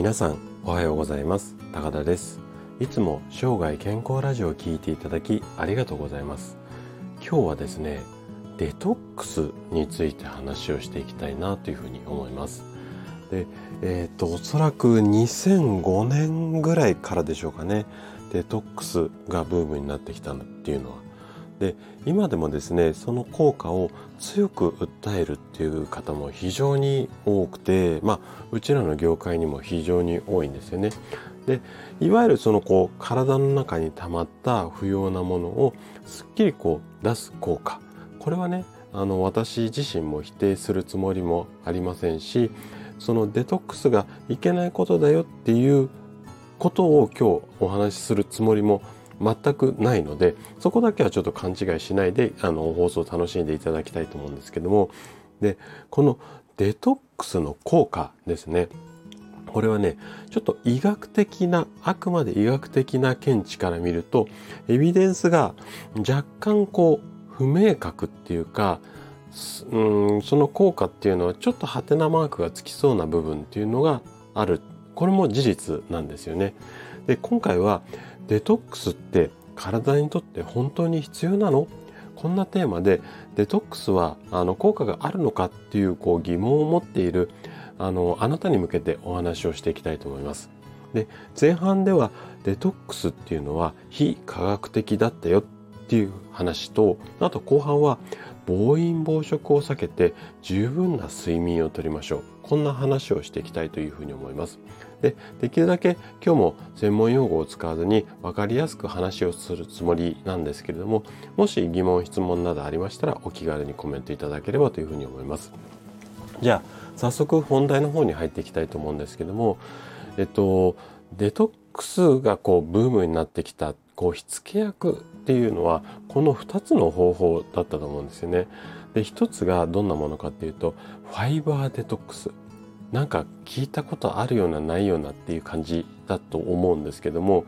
皆さんおはようございます。高田です。いつも生涯健康ラジオを聞いていただきありがとうございます。今日はですねデトックスについて話をしていきたいなというふうに思います。でえっ、ー、とおそらく2005年ぐらいからでしょうかね。デトックスがブームになってきたっていうのはで今でもですねその効果を強く訴えるっていう方も非常に多くてまあうちらの業界にも非常に多いんですよね。でいわゆるそのこう体の中に溜まった不要なものをすっきりこう出す効果これはねあの私自身も否定するつもりもありませんしそのデトックスがいけないことだよっていうことを今日お話しするつもりも全くないのでそこだけはちょっと勘違いしないであの放送を楽しんでいただきたいと思うんですけども。でこのデトックスの効果ですね。これはねちょっと医学的なあくまで医学的な見地から見るとエビデンスが若干こう不明確っていうかうんその効果っていうのはちょっとハテナマークがつきそうな部分っていうのがある。これも事実なんですよね。で今回はデトックスって体にとって本当に必要なの？こんなテーマでデトックスはあの効果があるのかっていうこう疑問を持っているあのあなたに向けてお話をしていきたいと思います。で前半ではデトックスっていうのは非科学的だったよっていう話とあと後半は暴飲暴食を避けて十分な睡眠をとりましょうこんな話をしていきたいというふうに思います。でできるだけ今日も専門用語を使わずに分かりやすく話をするつもりなんですけれどももし疑問質問などありましたらお気軽にコメントいただければというふうに思います。じゃあ早速本題の方に入っていきたいと思うんですけどもえっとデトックスがこうブームになってきたこう火付け役っていうのはこの2つの方法だったと思うんですよね。で1つがどんなものかっていうとファイバーデトックスなんか聞いたことあるようなないようなっていう感じだと思うんですけども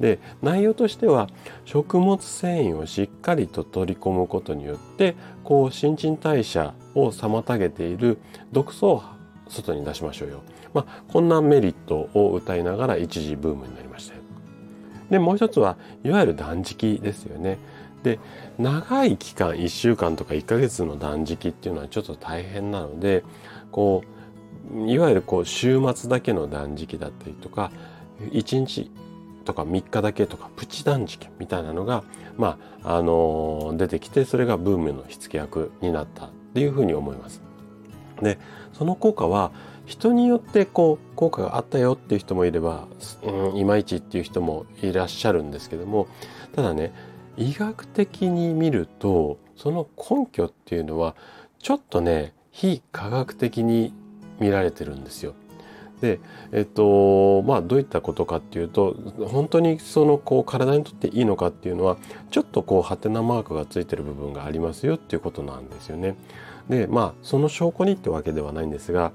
で内容としては食物繊維をしっかりと取り込むことによってこう新陳代謝を妨げている毒素を外に出しましょうよ。まあ、こんなメリットを歌いながら一時ブームになりましたでもう一つはいわゆる断食ですよね。で長い期間1週間とか1ヶ月の断食っていうのはちょっと大変なのでこういわゆるこう週末だけの断食だったりとか1日とか3日だけとかプチ断食みたいなのが、まあ、あの出てきてそれがブームの火付け役になったっていうふうに思います。でその効果は人によってこう効果があったよっていう人もいれば、うん、いまいちっていう人もいらっしゃるんですけどもただね医学的に見るとその根拠っていうのはちょっとね非科学的に見られてるんですよ。で、えっと、まあどういったことかっていうと、本当にそのこう体にとっていいのかっていうのは、ちょっとこうハテナマークがついてる部分がありますよっていうことなんですよね。で、まあその証拠にってわけではないんですが、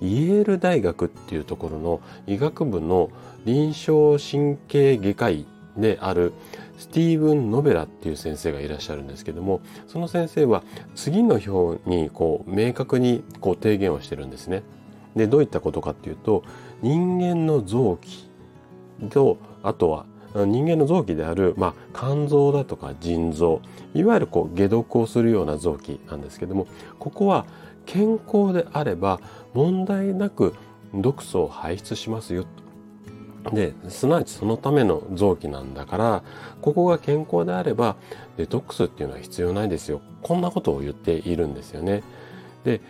イェール大学っていうところの医学部の臨床神経外科医であるスティーブン・ノベラっていう先生がいらっしゃるんですけどもその先生は次の表にこう明確にこう提言をしてるんですね。でどういったことかっていうと人間の臓器とあとは人間の臓器である、まあ、肝臓だとか腎臓いわゆるこう解毒をするような臓器なんですけどもここは健康であれば問題なく毒素を排出しますよですなわちそのための臓器なんだからここが健康であればデトックスっていうのは必要ないですよこんなことを言っているんですよね。で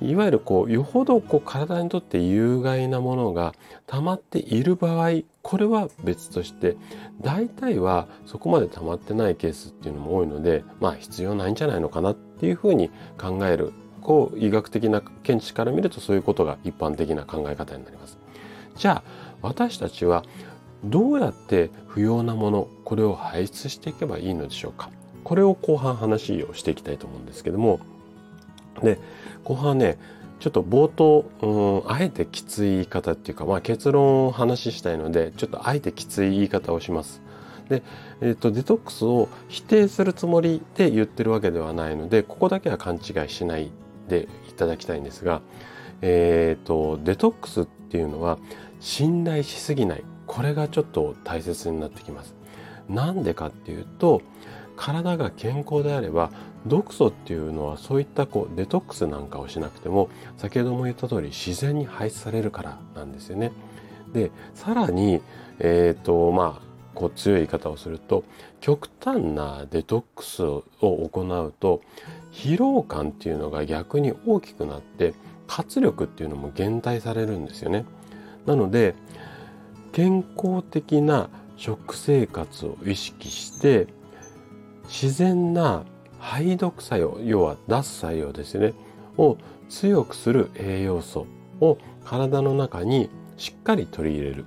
いわゆるこうよほどこう体にとって有害なものが溜まっている場合これは別として大体はそこまで溜まってないケースっていうのも多いのでまあ必要ないんじゃないのかなっていうふうに考えるこう医学的な見地から見るとそういうことが一般的な考え方になります。じゃあ私たちはどうやって不要なものこれを排出していけばいいのでしょうか？これを後半話をしていきたいと思うんですけどもで後半ねちょっと冒頭、うん、あえてきつい言い方っていうか、まあ、結論を話したいのでちょっとあえてきつい言い方をします。で、えーと、デトックスを否定するつもりで言ってるわけではないのでここだけは勘違いしないでいただきたいんですが、えーとデトックスっっていうのは信頼しすぎないこれがちょっと大切になってきますなんでかっていうと体が健康であれば毒素っていうのはそういったこうデトックスなんかをしなくても先ほども言った通り自然に排出されるからなんですよね。でさらにえっ、ー、とまあこう強い言い方をすると極端なデトックスを行うと疲労感っていうのが逆に大きくなって活力っていうのも減退されるんですよね。なので健康的な食生活を意識して自然な排毒作用要は出す作用ですねを強くする栄養素を体の中にしっかり取り入れる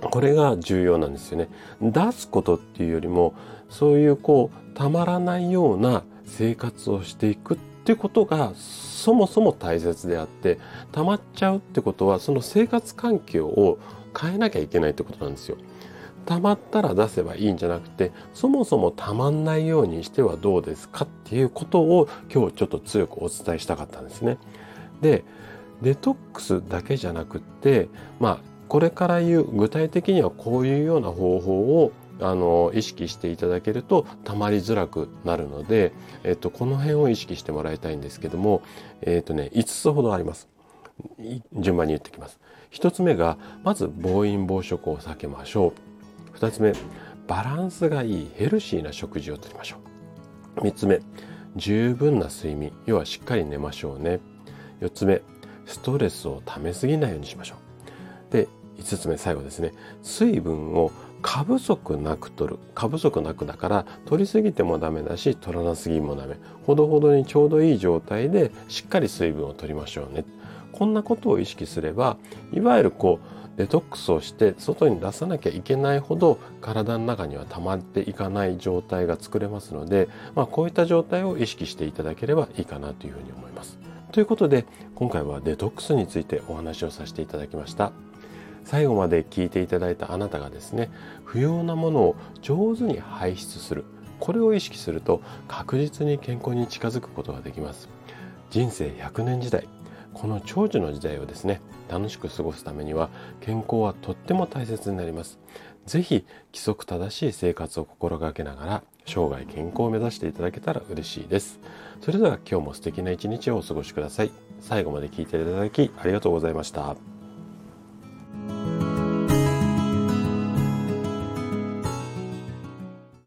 これが重要なんですよね出すことっていうよりもそういうこうたまらないような生活をしていくっってことがそもそも大切であって溜まっちゃうってことはその生活環境を変えなきゃいけないってことなんですよ。溜まったら出せばいいんじゃなくてそもそも溜まんないようにしてはどうですかっていうことを今日ちょっと強くお伝えしたかったんですね。でデトックスだけじゃなくってまあこれから言う具体的にはこういうような方法をあの意識していただけるとたまりづらくなるので、えっと、この辺を意識してもらいたいんですけども、えっとね、5つほどあります。順番に言ってきます。1つ目がまず暴飲暴食を避けましょう。2つ目バランスがいいヘルシーな食事をとりましょう。3つ目十分な睡眠要はしっかり寝ましょうね。4つ目ストレスをためすぎないようにしましょう。で5つ目最後ですね水分を過不足なく取る過不足なくだから取りすぎてもダメだし取らなすぎもダメほどほどにちょうどいい状態でしっかり水分を取りましょうねこんなことを意識すればいわゆるこうデトックスをして外に出さなきゃいけないほど体の中には溜まっていかない状態が作れますので、まあ、こういった状態を意識していただければいいかなというふうに思います。ということで今回はデトックスについてお話をさせていただきました。最後まで聞いていただいたあなたがですね不要なものを上手に排出する。これを意識すると確実に健康に近づくことができます。人生100年時代。この長寿の時代をですね楽しく過ごすためには健康はとっても大切になります。是非規則正しい生活を心がけながら生涯健康を目指していただけたら嬉しいです。それでは今日も素敵な一日をお過ごしください。最後まで聞いていただきありがとうございました。